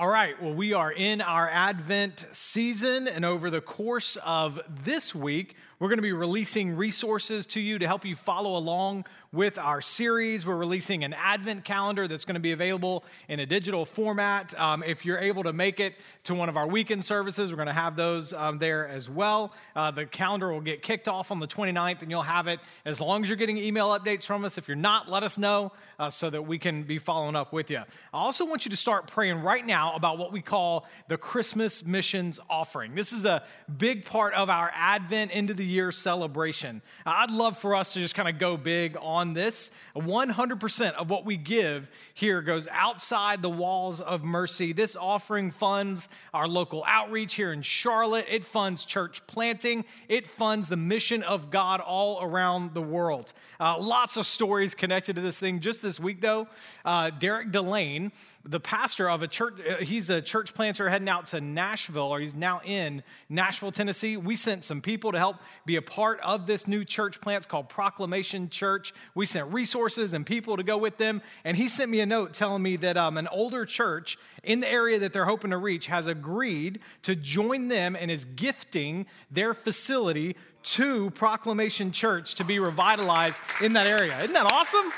All right, well, we are in our Advent season, and over the course of this week, we're going to be releasing resources to you to help you follow along with our series. We're releasing an Advent calendar that's going to be available in a digital format. Um, if you're able to make it to one of our weekend services, we're going to have those um, there as well. Uh, the calendar will get kicked off on the 29th, and you'll have it as long as you're getting email updates from us. If you're not, let us know uh, so that we can be following up with you. I also want you to start praying right now about what we call the Christmas missions offering. This is a big part of our Advent into the year celebration. I'd love for us to just kind of go big on this. 100% of what we give here goes outside the walls of mercy. This offering funds our local outreach here in Charlotte, it funds church planting, it funds the mission of God all around the world. Uh, lots of stories connected to this thing. Just this week, though, uh, Derek Delane, the pastor of a church, uh, he's a church planter heading out to Nashville, or he's now in Nashville, Tennessee. We sent some people to help be a part of this new church plant. It's called Proclamation Church. We sent resources and people to go with them. And he sent me a note telling me that um, an older church in the area that they're hoping to reach has agreed to join them and is gifting their facility to Proclamation Church to be revitalized in that area. Isn't that awesome?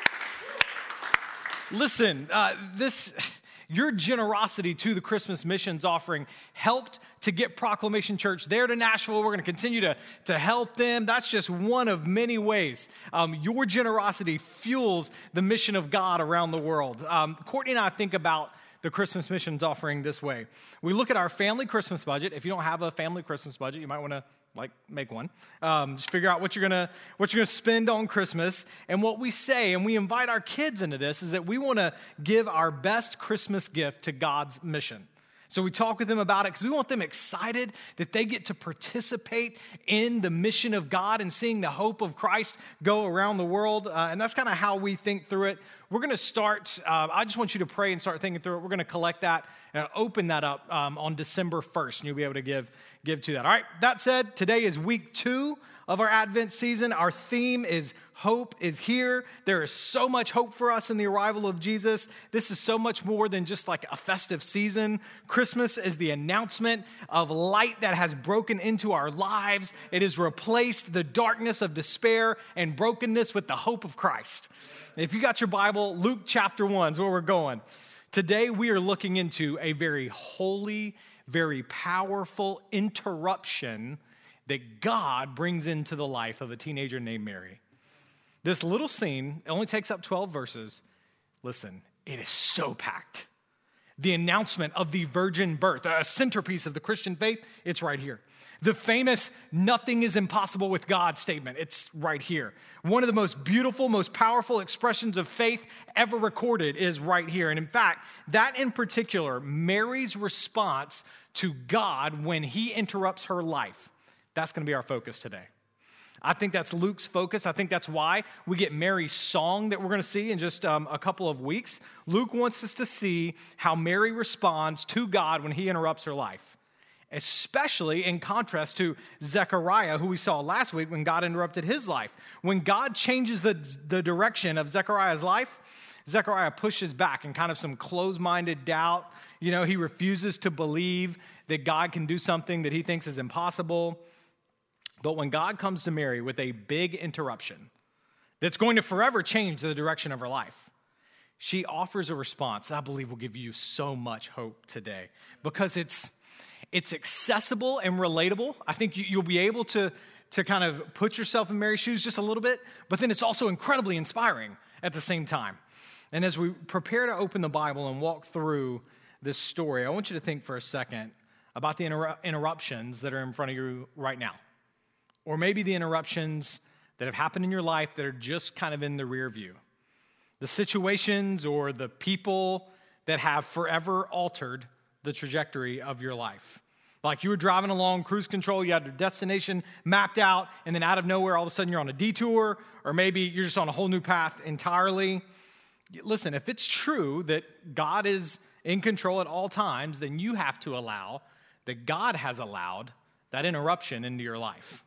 Listen, uh, this your generosity to the Christmas missions offering helped to get Proclamation Church there to Nashville. We're going to continue to, to help them. That's just one of many ways. Um, your generosity fuels the mission of God around the world. Um, Courtney and I think about the Christmas missions offering this way. We look at our family Christmas budget. If you don't have a family Christmas budget, you might want to like make one. Um, just figure out what you're gonna what you're gonna spend on christmas. And what we say and we invite our kids into this is that we want to give our best christmas gift to god's mission so we talk with them about it because we want them excited that they get to participate in the mission of God and seeing the hope of Christ go around the world. Uh, and that's kind of how we think through it. We're going to start, uh, I just want you to pray and start thinking through it. We're going to collect that and open that up um, on December 1st, and you'll be able to give, give to that. All right, that said, today is week two of our Advent season. Our theme is Hope is Here. There is so much hope for us in the arrival of Jesus. This is so much more than just like a festive season. Christmas is the announcement of light that has broken into our lives, it has replaced the darkness of despair and brokenness with the hope of Christ. If you got your Bible, Luke chapter 1 is where we're going. Today, we are looking into a very holy, very powerful interruption that God brings into the life of a teenager named Mary. This little scene only takes up 12 verses. Listen, it is so packed. The announcement of the virgin birth, a centerpiece of the Christian faith, it's right here. The famous nothing is impossible with God statement, it's right here. One of the most beautiful, most powerful expressions of faith ever recorded is right here. And in fact, that in particular, Mary's response to God when he interrupts her life, that's going to be our focus today. I think that's Luke's focus. I think that's why we get Mary's song that we're going to see in just um, a couple of weeks. Luke wants us to see how Mary responds to God when he interrupts her life, especially in contrast to Zechariah, who we saw last week when God interrupted his life. When God changes the, the direction of Zechariah's life, Zechariah pushes back in kind of some closed minded doubt. You know, he refuses to believe that God can do something that he thinks is impossible. But when God comes to Mary with a big interruption that's going to forever change the direction of her life, she offers a response that I believe will give you so much hope today because it's, it's accessible and relatable. I think you'll be able to, to kind of put yourself in Mary's shoes just a little bit, but then it's also incredibly inspiring at the same time. And as we prepare to open the Bible and walk through this story, I want you to think for a second about the inter- interruptions that are in front of you right now or maybe the interruptions that have happened in your life that are just kind of in the rear view. The situations or the people that have forever altered the trajectory of your life. Like you were driving along cruise control, you had your destination mapped out, and then out of nowhere, all of a sudden you're on a detour, or maybe you're just on a whole new path entirely. Listen, if it's true that God is in control at all times, then you have to allow that God has allowed that interruption into your life.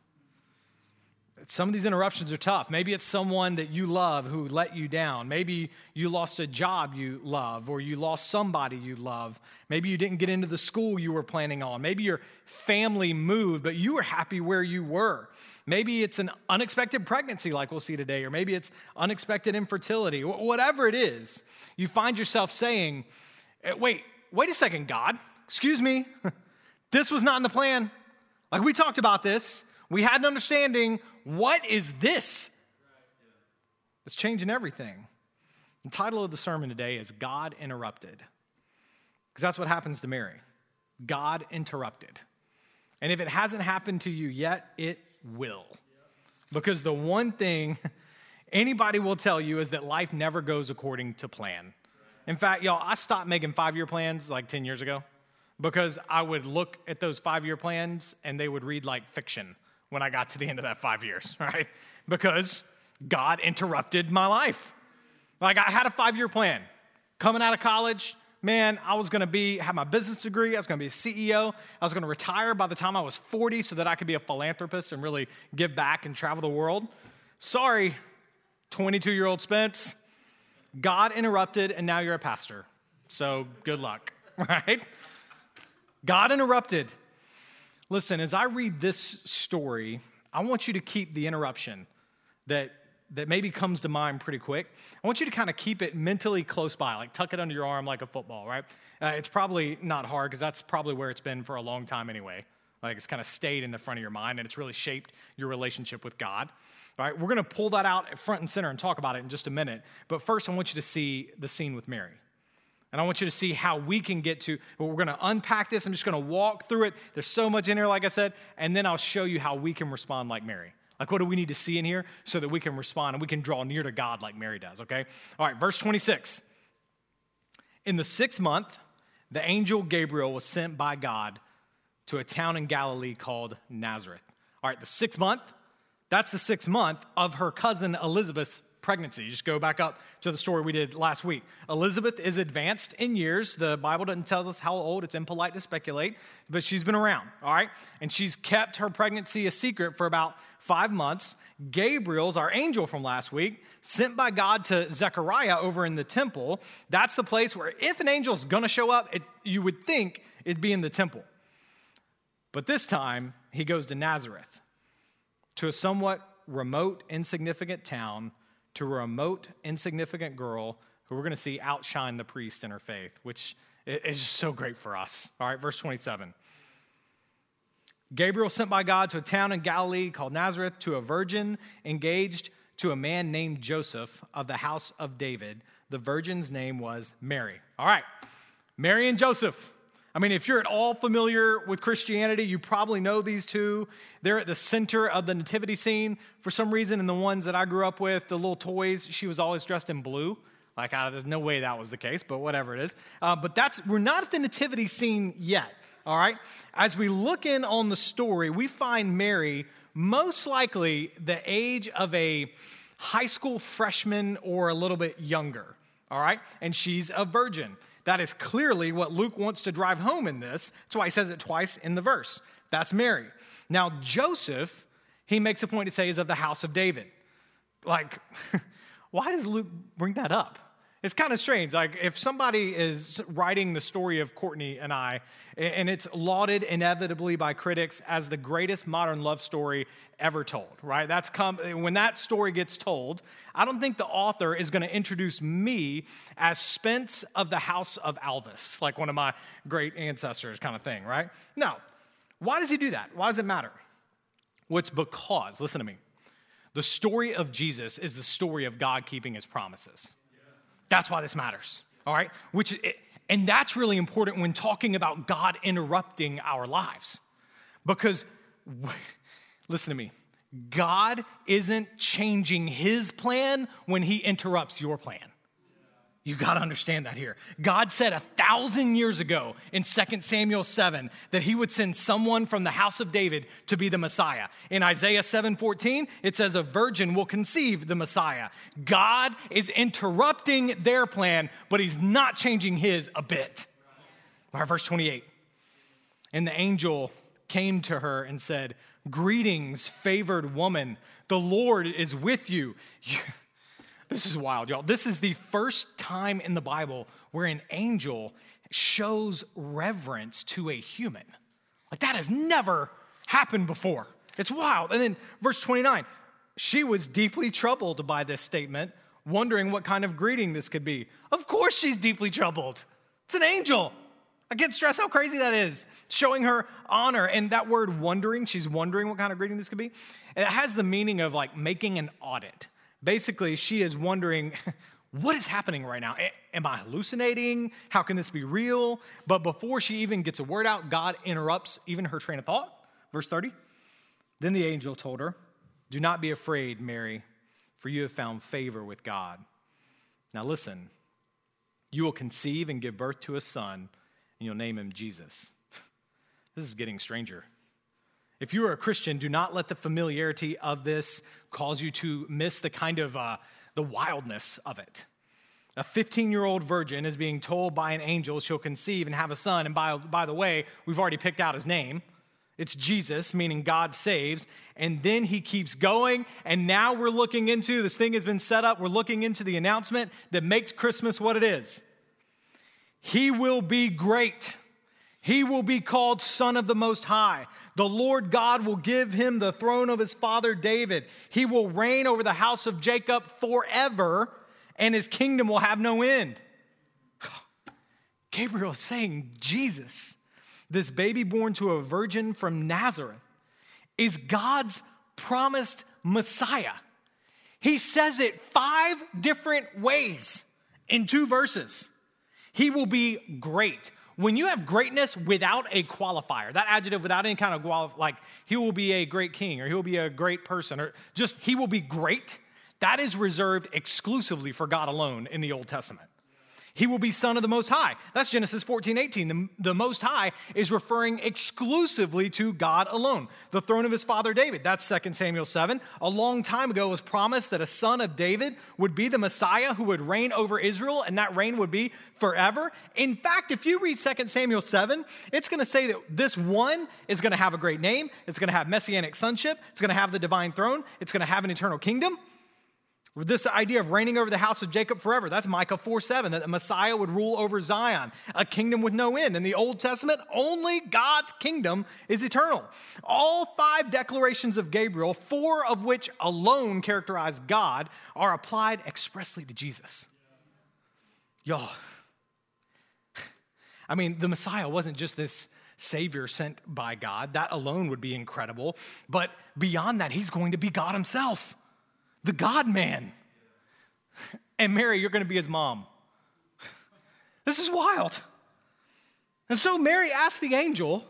Some of these interruptions are tough. Maybe it's someone that you love who let you down. Maybe you lost a job you love, or you lost somebody you love. Maybe you didn't get into the school you were planning on. Maybe your family moved, but you were happy where you were. Maybe it's an unexpected pregnancy, like we'll see today, or maybe it's unexpected infertility. Whatever it is, you find yourself saying, eh, Wait, wait a second, God. Excuse me. this was not in the plan. Like we talked about this. We had an understanding. What is this? It's changing everything. The title of the sermon today is God Interrupted. Because that's what happens to Mary. God interrupted. And if it hasn't happened to you yet, it will. Because the one thing anybody will tell you is that life never goes according to plan. In fact, y'all, I stopped making five year plans like 10 years ago because I would look at those five year plans and they would read like fiction when I got to the end of that five years, right? Because God interrupted my life. Like I had a five year plan. Coming out of college, man, I was gonna be, have my business degree, I was gonna be a CEO, I was gonna retire by the time I was 40 so that I could be a philanthropist and really give back and travel the world. Sorry, 22 year old Spence, God interrupted and now you're a pastor. So good luck, right? God interrupted Listen, as I read this story, I want you to keep the interruption that, that maybe comes to mind pretty quick. I want you to kind of keep it mentally close by, like tuck it under your arm like a football, right? Uh, it's probably not hard because that's probably where it's been for a long time anyway. Like it's kind of stayed in the front of your mind and it's really shaped your relationship with God. All right, we're going to pull that out front and center and talk about it in just a minute. But first, I want you to see the scene with Mary. And I want you to see how we can get to, well, we're going to unpack this. I'm just going to walk through it. There's so much in here, like I said, and then I'll show you how we can respond like Mary. Like, what do we need to see in here so that we can respond and we can draw near to God like Mary does, okay? All right, verse 26. In the sixth month, the angel Gabriel was sent by God to a town in Galilee called Nazareth. All right, the sixth month, that's the sixth month of her cousin Elizabeth's pregnancy. Just go back up to the story we did last week. Elizabeth is advanced in years. The Bible doesn't tell us how old, it's impolite to speculate, but she's been around, all right? And she's kept her pregnancy a secret for about five months. Gabriel's our angel from last week, sent by God to Zechariah over in the temple. That's the place where if an angel's gonna show up, it, you would think it'd be in the temple. But this time, he goes to Nazareth, to a somewhat remote, insignificant town to a remote, insignificant girl who we're going to see outshine the priest in her faith, which is just so great for us. All right, verse 27. Gabriel sent by God to a town in Galilee called Nazareth to a virgin engaged to a man named Joseph of the house of David. The virgin's name was Mary. All right, Mary and Joseph. I mean, if you're at all familiar with Christianity, you probably know these two. They're at the center of the nativity scene. For some reason, in the ones that I grew up with, the little toys, she was always dressed in blue. Like, uh, there's no way that was the case, but whatever it is. Uh, but that's, we're not at the nativity scene yet, all right? As we look in on the story, we find Mary most likely the age of a high school freshman or a little bit younger, all right? And she's a virgin. That is clearly what Luke wants to drive home in this. That's why he says it twice in the verse. That's Mary. Now, Joseph, he makes a point to say, is of the house of David. Like, why does Luke bring that up? It's kind of strange. Like, if somebody is writing the story of Courtney and I, and it's lauded inevitably by critics as the greatest modern love story ever told, right? That's come, when that story gets told, I don't think the author is going to introduce me as Spence of the House of Alvis, like one of my great ancestors, kind of thing, right? No. Why does he do that? Why does it matter? Well, it's because, listen to me, the story of Jesus is the story of God keeping his promises. That's why this matters, all right? Which, and that's really important when talking about God interrupting our lives. Because, listen to me, God isn't changing his plan when he interrupts your plan. You got to understand that here. God said a thousand years ago in 2 Samuel 7 that he would send someone from the house of David to be the Messiah. In Isaiah 7:14, it says a virgin will conceive the Messiah. God is interrupting their plan, but he's not changing his a bit. All right, verse 28. And the angel came to her and said, Greetings, favored woman. The Lord is with you. This is wild, y'all. This is the first time in the Bible where an angel shows reverence to a human. Like that has never happened before. It's wild. And then verse 29 she was deeply troubled by this statement, wondering what kind of greeting this could be. Of course, she's deeply troubled. It's an angel. I can't stress how crazy that is. Showing her honor. And that word wondering, she's wondering what kind of greeting this could be. It has the meaning of like making an audit. Basically, she is wondering, what is happening right now? Am I hallucinating? How can this be real? But before she even gets a word out, God interrupts even her train of thought. Verse 30. Then the angel told her, Do not be afraid, Mary, for you have found favor with God. Now listen, you will conceive and give birth to a son, and you'll name him Jesus. this is getting stranger. If you are a Christian, do not let the familiarity of this cause you to miss the kind of uh, the wildness of it. A 15 year old virgin is being told by an angel she'll conceive and have a son. And by, by the way, we've already picked out his name. It's Jesus, meaning God saves. And then he keeps going. And now we're looking into this thing has been set up. We're looking into the announcement that makes Christmas what it is. He will be great. He will be called Son of the Most High. The Lord God will give him the throne of his father David. He will reign over the house of Jacob forever, and his kingdom will have no end. Gabriel is saying, Jesus, this baby born to a virgin from Nazareth, is God's promised Messiah. He says it five different ways in two verses. He will be great. When you have greatness without a qualifier, that adjective without any kind of qualifier, like he will be a great king or he will be a great person or just he will be great, that is reserved exclusively for God alone in the Old Testament. He will be son of the Most High. That's Genesis 14, 18. The, the Most High is referring exclusively to God alone. The throne of his father David. That's 2 Samuel 7. A long time ago, was promised that a son of David would be the Messiah who would reign over Israel, and that reign would be forever. In fact, if you read 2 Samuel 7, it's going to say that this one is going to have a great name, it's going to have messianic sonship, it's going to have the divine throne, it's going to have an eternal kingdom. This idea of reigning over the house of Jacob forever, that's Micah 4 7, that the Messiah would rule over Zion, a kingdom with no end. In the Old Testament, only God's kingdom is eternal. All five declarations of Gabriel, four of which alone characterize God, are applied expressly to Jesus. Y'all, I mean, the Messiah wasn't just this Savior sent by God, that alone would be incredible. But beyond that, he's going to be God himself the God man. And Mary, you're going to be his mom. This is wild. And so Mary asked the angel,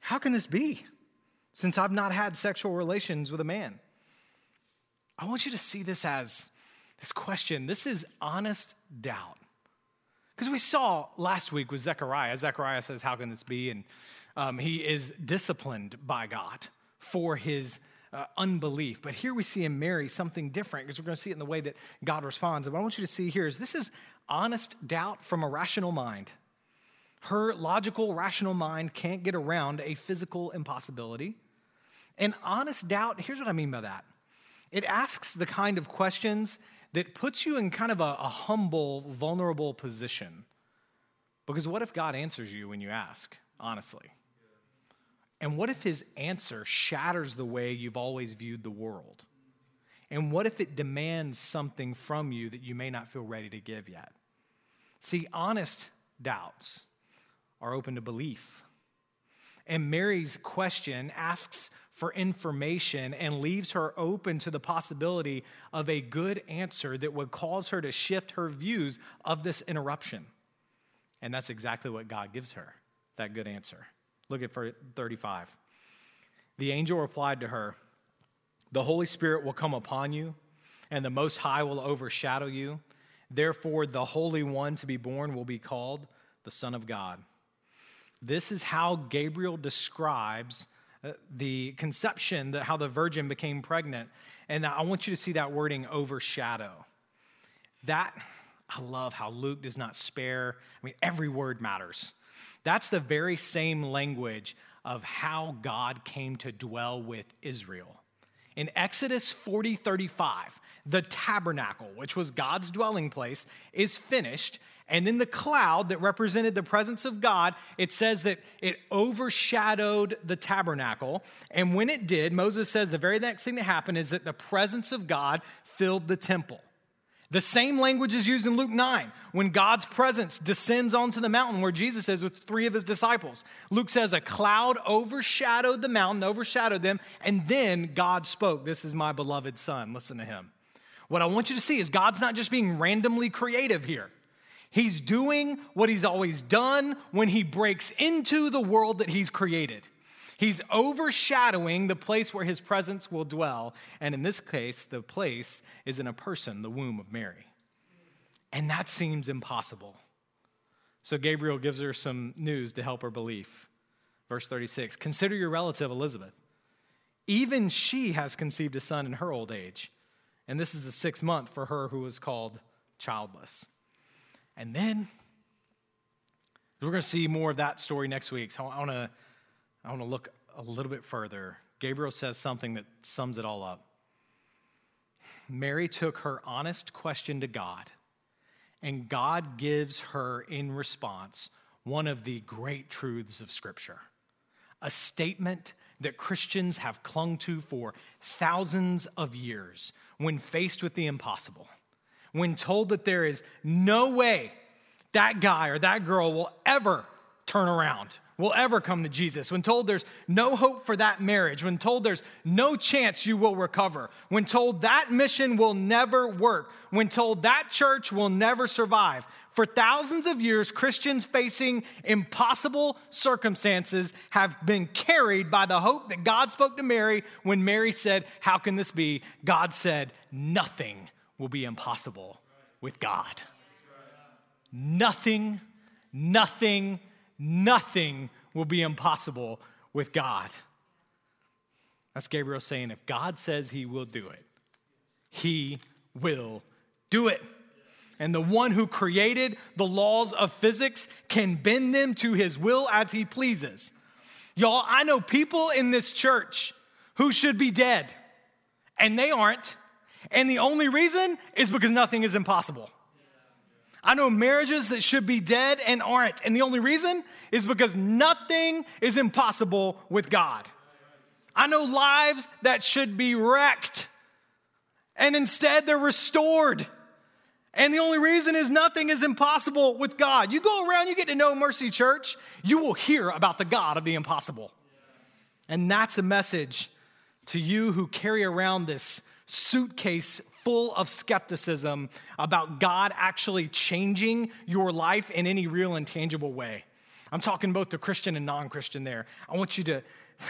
How can this be since I've not had sexual relations with a man? I want you to see this as this question. This is honest doubt. Because we saw last week with Zechariah, Zechariah says, How can this be? And um, he is disciplined by God for his uh, unbelief. But here we see in Mary something different because we're going to see it in the way that God responds. And what I want you to see here is this is honest doubt from a rational mind. Her logical, rational mind can't get around a physical impossibility. And honest doubt, here's what I mean by that it asks the kind of questions that puts you in kind of a, a humble, vulnerable position. Because what if God answers you when you ask, honestly? And what if his answer shatters the way you've always viewed the world? And what if it demands something from you that you may not feel ready to give yet? See, honest doubts are open to belief. And Mary's question asks for information and leaves her open to the possibility of a good answer that would cause her to shift her views of this interruption. And that's exactly what God gives her that good answer. Look at 35. The angel replied to her, The Holy Spirit will come upon you, and the Most High will overshadow you. Therefore, the Holy One to be born will be called the Son of God. This is how Gabriel describes uh, the conception, that how the virgin became pregnant. And I want you to see that wording overshadow. That, I love how Luke does not spare, I mean, every word matters. That's the very same language of how God came to dwell with Israel. In Exodus 40 35, the tabernacle, which was God's dwelling place, is finished. And then the cloud that represented the presence of God, it says that it overshadowed the tabernacle. And when it did, Moses says the very next thing that happened is that the presence of God filled the temple. The same language is used in Luke 9 when God's presence descends onto the mountain where Jesus is with three of his disciples. Luke says a cloud overshadowed the mountain, overshadowed them, and then God spoke, This is my beloved son. Listen to him. What I want you to see is God's not just being randomly creative here. He's doing what he's always done when he breaks into the world that he's created. He's overshadowing the place where his presence will dwell. And in this case, the place is in a person, the womb of Mary. And that seems impossible. So Gabriel gives her some news to help her belief. Verse 36 Consider your relative Elizabeth. Even she has conceived a son in her old age. And this is the sixth month for her who was called childless. And then we're going to see more of that story next week. So I want to I want to look a little bit further. Gabriel says something that sums it all up. Mary took her honest question to God, and God gives her in response one of the great truths of Scripture a statement that Christians have clung to for thousands of years when faced with the impossible, when told that there is no way that guy or that girl will ever turn around will ever come to Jesus, when told there's no hope for that marriage, when told there's no chance you will recover, when told that mission will never work, when told that church will never survive. For thousands of years, Christians facing impossible circumstances have been carried by the hope that God spoke to Mary when Mary said, How can this be? God said, Nothing will be impossible with God. Nothing, nothing, nothing will be impossible with God. That's Gabriel saying, if God says he will do it, he will do it. And the one who created the laws of physics can bend them to his will as he pleases. Y'all, I know people in this church who should be dead, and they aren't. And the only reason is because nothing is impossible. I know marriages that should be dead and aren't. And the only reason is because nothing is impossible with God. I know lives that should be wrecked and instead they're restored. And the only reason is nothing is impossible with God. You go around, you get to know Mercy Church, you will hear about the God of the impossible. And that's a message to you who carry around this suitcase full of skepticism about God actually changing your life in any real and tangible way. I'm talking both the Christian and non Christian there. I want you to.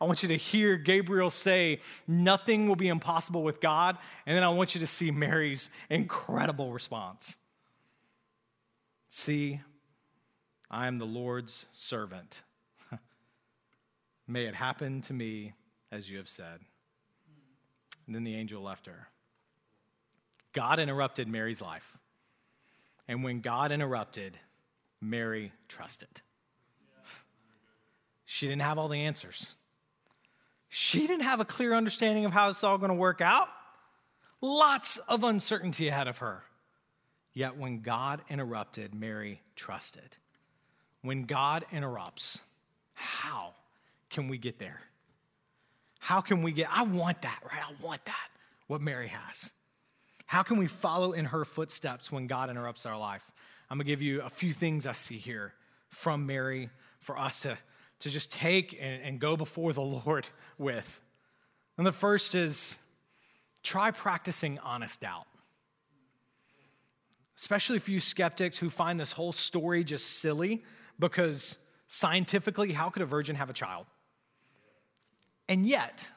I want you to hear Gabriel say, Nothing will be impossible with God. And then I want you to see Mary's incredible response. See, I am the Lord's servant. May it happen to me as you have said. And then the angel left her. God interrupted Mary's life. And when God interrupted, Mary trusted. She didn't have all the answers. She didn't have a clear understanding of how it's all going to work out. Lots of uncertainty ahead of her. Yet when God interrupted, Mary trusted. When God interrupts, how can we get there? How can we get, I want that, right? I want that, what Mary has. How can we follow in her footsteps when God interrupts our life? I'm going to give you a few things I see here from Mary for us to, to just take and, and go before the Lord with. And the first is try practicing honest doubt. Especially for you skeptics who find this whole story just silly because scientifically, how could a virgin have a child? And yet,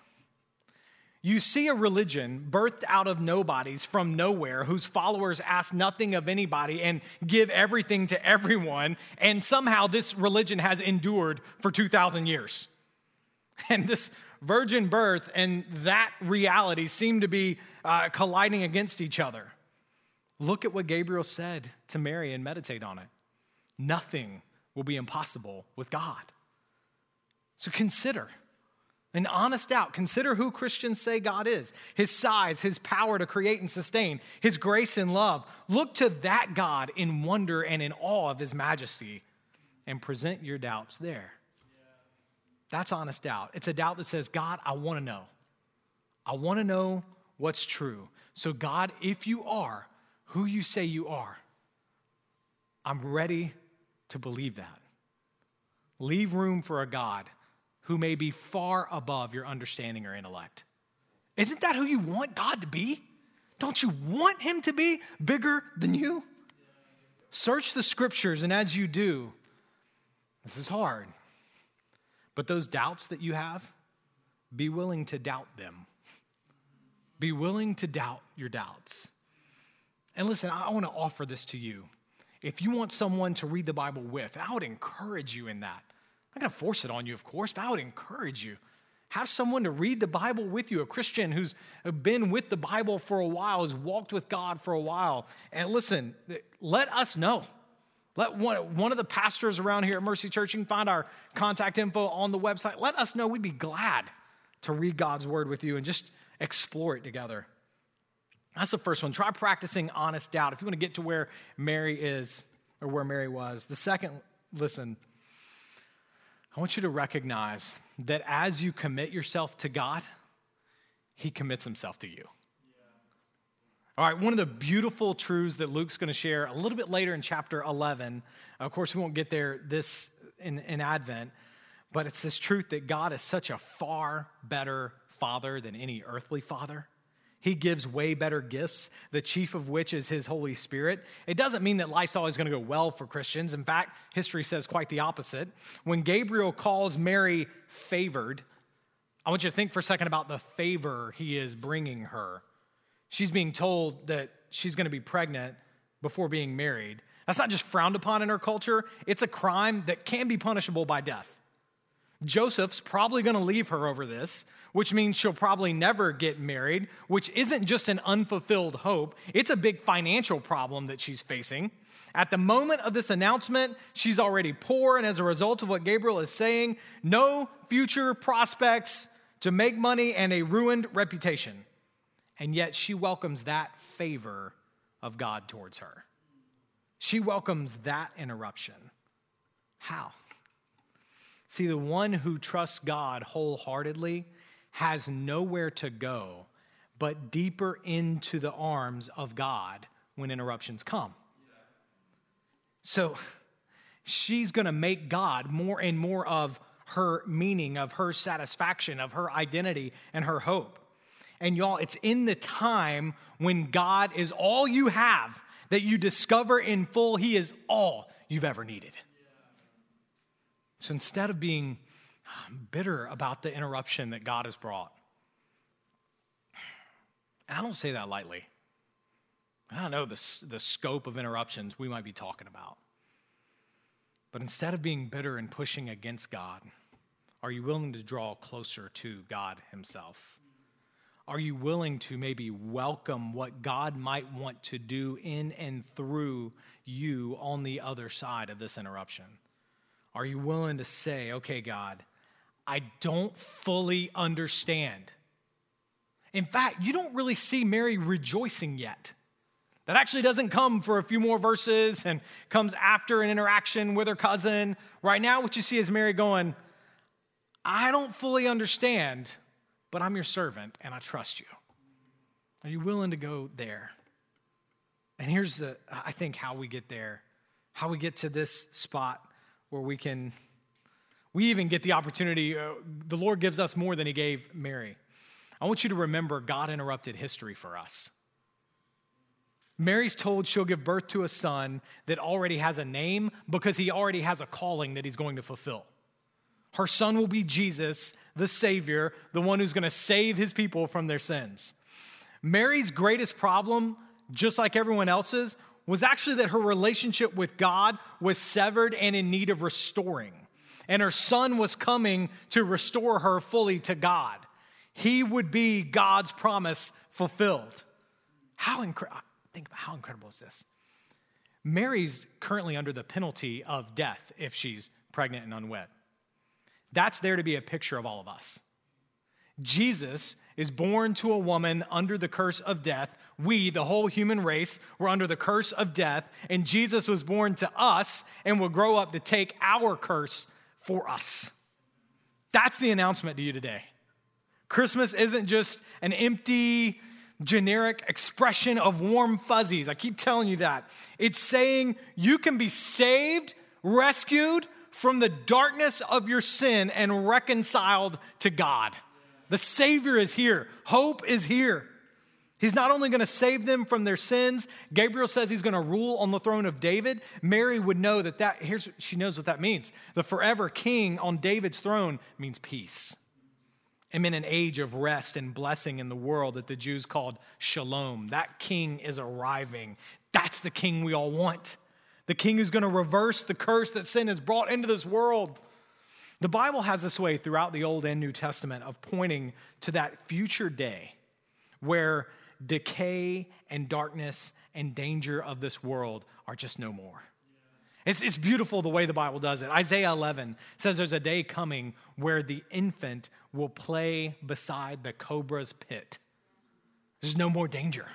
you see a religion birthed out of nobodies from nowhere, whose followers ask nothing of anybody and give everything to everyone, and somehow this religion has endured for 2,000 years. And this virgin birth and that reality seem to be uh, colliding against each other. Look at what Gabriel said to Mary and meditate on it. Nothing will be impossible with God. So consider An honest doubt. Consider who Christians say God is his size, his power to create and sustain, his grace and love. Look to that God in wonder and in awe of his majesty and present your doubts there. That's honest doubt. It's a doubt that says, God, I want to know. I want to know what's true. So, God, if you are who you say you are, I'm ready to believe that. Leave room for a God who may be far above your understanding or intellect. Isn't that who you want God to be? Don't you want him to be bigger than you? Search the scriptures, and as you do, this is hard. But those doubts that you have, be willing to doubt them. Be willing to doubt your doubts. And listen, I want to offer this to you. If you want someone to read the Bible with, I would encourage you in that. I'm not going to force it on you, of course, but I would encourage you. Have someone to read the Bible with you, a Christian who's been with the Bible for a while, has walked with God for a while. And listen, let us know. Let one, one of the pastors around here at Mercy Church, you can find our contact info on the website. Let us know. We'd be glad to read God's word with you and just explore it together. That's the first one. Try practicing honest doubt if you want to get to where Mary is or where Mary was. The second, listen, I want you to recognize that as you commit yourself to God, He commits Himself to you. All right, one of the beautiful truths that Luke's going to share a little bit later in chapter 11. Of course, we won't get there this in, in Advent, but it's this truth that God is such a far better father than any earthly father. He gives way better gifts, the chief of which is His Holy Spirit. It doesn't mean that life's always going to go well for Christians. In fact, history says quite the opposite. When Gabriel calls Mary favored, I want you to think for a second about the favor he is bringing her. She's being told that she's going to be pregnant before being married. That's not just frowned upon in her culture, it's a crime that can be punishable by death. Joseph's probably going to leave her over this, which means she'll probably never get married, which isn't just an unfulfilled hope, it's a big financial problem that she's facing. At the moment of this announcement, she's already poor, and as a result of what Gabriel is saying, no future prospects to make money and a ruined reputation and yet she welcomes that favor of God towards her. She welcomes that interruption. How? See, the one who trusts God wholeheartedly has nowhere to go but deeper into the arms of God when interruptions come. So she's going to make God more and more of her meaning, of her satisfaction, of her identity, and her hope. And y'all, it's in the time when God is all you have that you discover in full He is all you've ever needed. So instead of being bitter about the interruption that God has brought, and I don't say that lightly. I don't know the, the scope of interruptions we might be talking about. But instead of being bitter and pushing against God, are you willing to draw closer to God Himself? Are you willing to maybe welcome what God might want to do in and through you on the other side of this interruption? Are you willing to say, okay, God, I don't fully understand? In fact, you don't really see Mary rejoicing yet. That actually doesn't come for a few more verses and comes after an interaction with her cousin. Right now, what you see is Mary going, I don't fully understand, but I'm your servant and I trust you. Are you willing to go there? And here's the, I think, how we get there, how we get to this spot where we can, we even get the opportunity. Uh, the Lord gives us more than He gave Mary. I want you to remember God interrupted history for us. Mary's told she'll give birth to a son that already has a name because he already has a calling that he's going to fulfill. Her son will be Jesus, the Savior, the one who's going to save his people from their sins. Mary's greatest problem, just like everyone else's, was actually that her relationship with God was severed and in need of restoring. And her son was coming to restore her fully to God. He would be God's promise fulfilled. How incredible, think about how incredible is this? Mary's currently under the penalty of death if she's pregnant and unwed. That's there to be a picture of all of us. Jesus is born to a woman under the curse of death. We, the whole human race, were under the curse of death, and Jesus was born to us and will grow up to take our curse for us. That's the announcement to you today. Christmas isn't just an empty, generic expression of warm fuzzies. I keep telling you that. It's saying you can be saved, rescued from the darkness of your sin, and reconciled to God. The Savior is here, hope is here. He's not only going to save them from their sins, Gabriel says he's going to rule on the throne of David. Mary would know that that here's she knows what that means. The forever king on David's throne means peace. I'm in an age of rest and blessing in the world that the Jews called shalom. That king is arriving. That's the king we all want. The king who's going to reverse the curse that sin has brought into this world. The Bible has this way throughout the Old and New Testament of pointing to that future day where decay and darkness and danger of this world are just no more. It's, it's beautiful the way the Bible does it. Isaiah 11 says there's a day coming where the infant will play beside the cobra's pit. There's no more danger.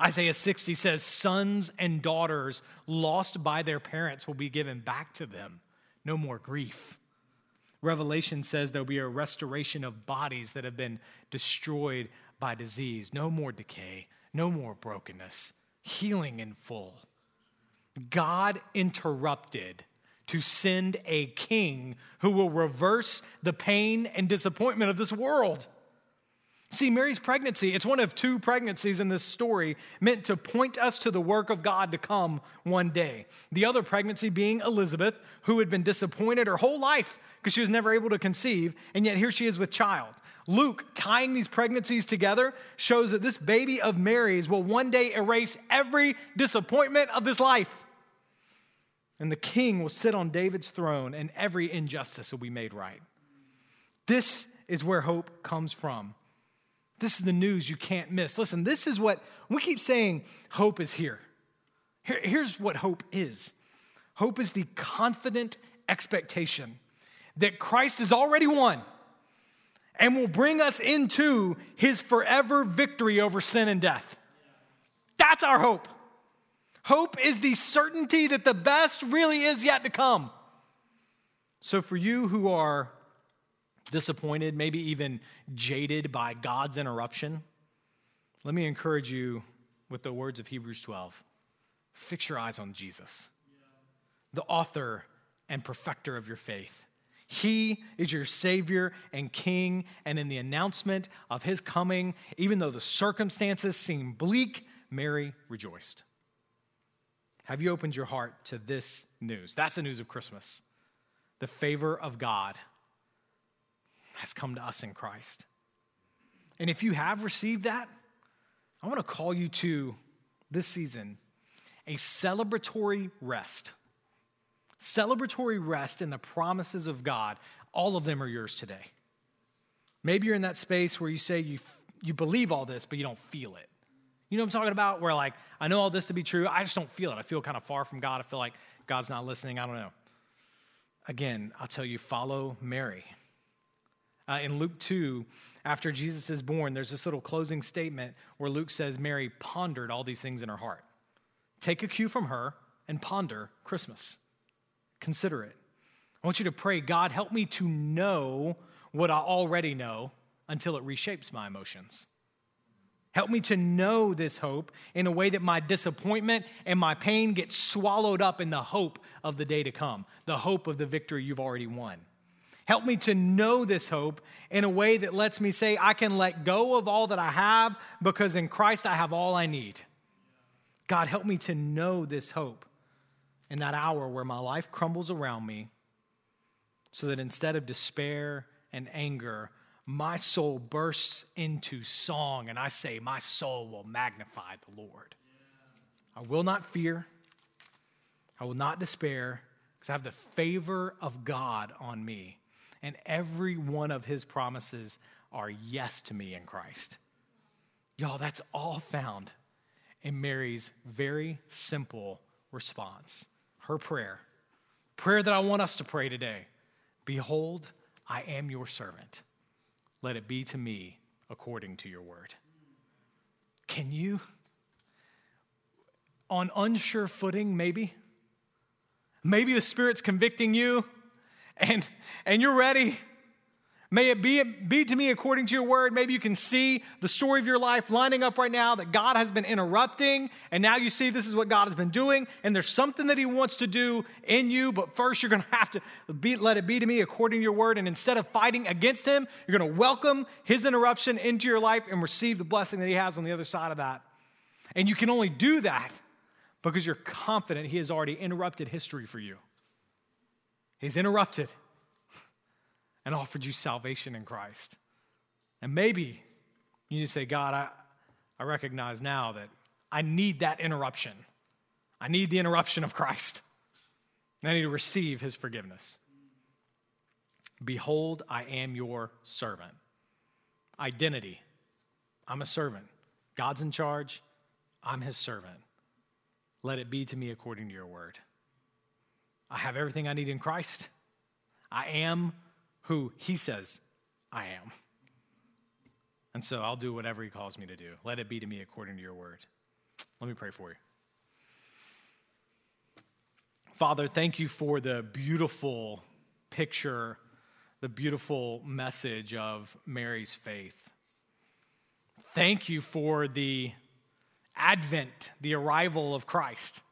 Isaiah 60 says, Sons and daughters lost by their parents will be given back to them. No more grief. Revelation says there'll be a restoration of bodies that have been destroyed by disease. No more decay, no more brokenness, healing in full. God interrupted to send a king who will reverse the pain and disappointment of this world. See, Mary's pregnancy, it's one of two pregnancies in this story meant to point us to the work of God to come one day. The other pregnancy being Elizabeth, who had been disappointed her whole life because she was never able to conceive, and yet here she is with child. Luke, tying these pregnancies together, shows that this baby of Mary's will one day erase every disappointment of this life. And the king will sit on David's throne, and every injustice will be made right. This is where hope comes from. This is the news you can't miss. Listen, this is what we keep saying hope is here. here. Here's what hope is hope is the confident expectation that Christ has already won and will bring us into his forever victory over sin and death. That's our hope. Hope is the certainty that the best really is yet to come. So, for you who are disappointed, maybe even jaded by God's interruption, let me encourage you with the words of Hebrews 12. Fix your eyes on Jesus, the author and perfecter of your faith. He is your Savior and King, and in the announcement of His coming, even though the circumstances seem bleak, Mary rejoiced. Have you opened your heart to this news? That's the news of Christmas. The favor of God has come to us in Christ. And if you have received that, I want to call you to this season a celebratory rest. Celebratory rest in the promises of God. All of them are yours today. Maybe you're in that space where you say you, you believe all this, but you don't feel it. You know what I'm talking about? Where, like, I know all this to be true, I just don't feel it. I feel kind of far from God. I feel like God's not listening. I don't know. Again, I'll tell you, follow Mary. Uh, in Luke 2, after Jesus is born, there's this little closing statement where Luke says Mary pondered all these things in her heart. Take a cue from her and ponder Christmas. Consider it. I want you to pray, God, help me to know what I already know until it reshapes my emotions. Help me to know this hope in a way that my disappointment and my pain get swallowed up in the hope of the day to come, the hope of the victory you've already won. Help me to know this hope in a way that lets me say, I can let go of all that I have because in Christ I have all I need. God, help me to know this hope in that hour where my life crumbles around me so that instead of despair and anger, my soul bursts into song and I say, My soul will magnify the Lord. I will not fear, I will not despair because I have the favor of God on me and every one of his promises are yes to me in Christ. Y'all, that's all found in Mary's very simple response. Her prayer, prayer that I want us to pray today Behold, I am your servant. let it be to me according to your word. Can you, on unsure footing, maybe? Maybe the Spirit's convicting you and, and you're ready May it be, be to me according to your word. Maybe you can see the story of your life lining up right now that God has been interrupting, and now you see this is what God has been doing, and there's something that He wants to do in you, but first you're going to have to be, let it be to me according to your word. And instead of fighting against Him, you're going to welcome His interruption into your life and receive the blessing that He has on the other side of that. And you can only do that because you're confident He has already interrupted history for you. He's interrupted and offered you salvation in Christ. And maybe you just say, God, I, I recognize now that I need that interruption. I need the interruption of Christ. I need to receive his forgiveness. Behold, I am your servant. Identity I'm a servant. God's in charge. I'm his servant. Let it be to me according to your word. I have everything I need in Christ. I am who he says I am. And so I'll do whatever he calls me to do. Let it be to me according to your word. Let me pray for you. Father, thank you for the beautiful picture, the beautiful message of Mary's faith. Thank you for the advent, the arrival of Christ.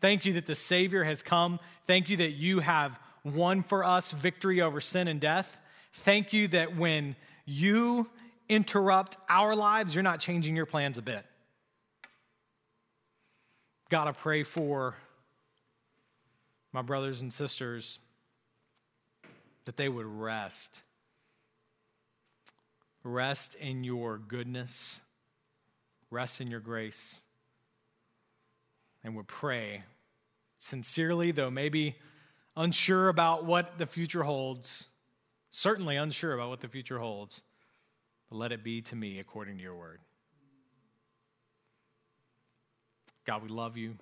Thank you that the Savior has come. Thank you that you have won for us victory over sin and death. Thank you that when you interrupt our lives, you're not changing your plans a bit. God, I pray for my brothers and sisters that they would rest. Rest in your goodness, rest in your grace, and would pray sincerely, though maybe unsure about what the future holds, certainly unsure about what the future holds, but let it be to me according to your word. God, we love you.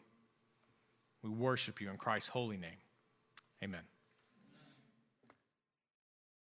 We worship you in Christ's holy name. Amen.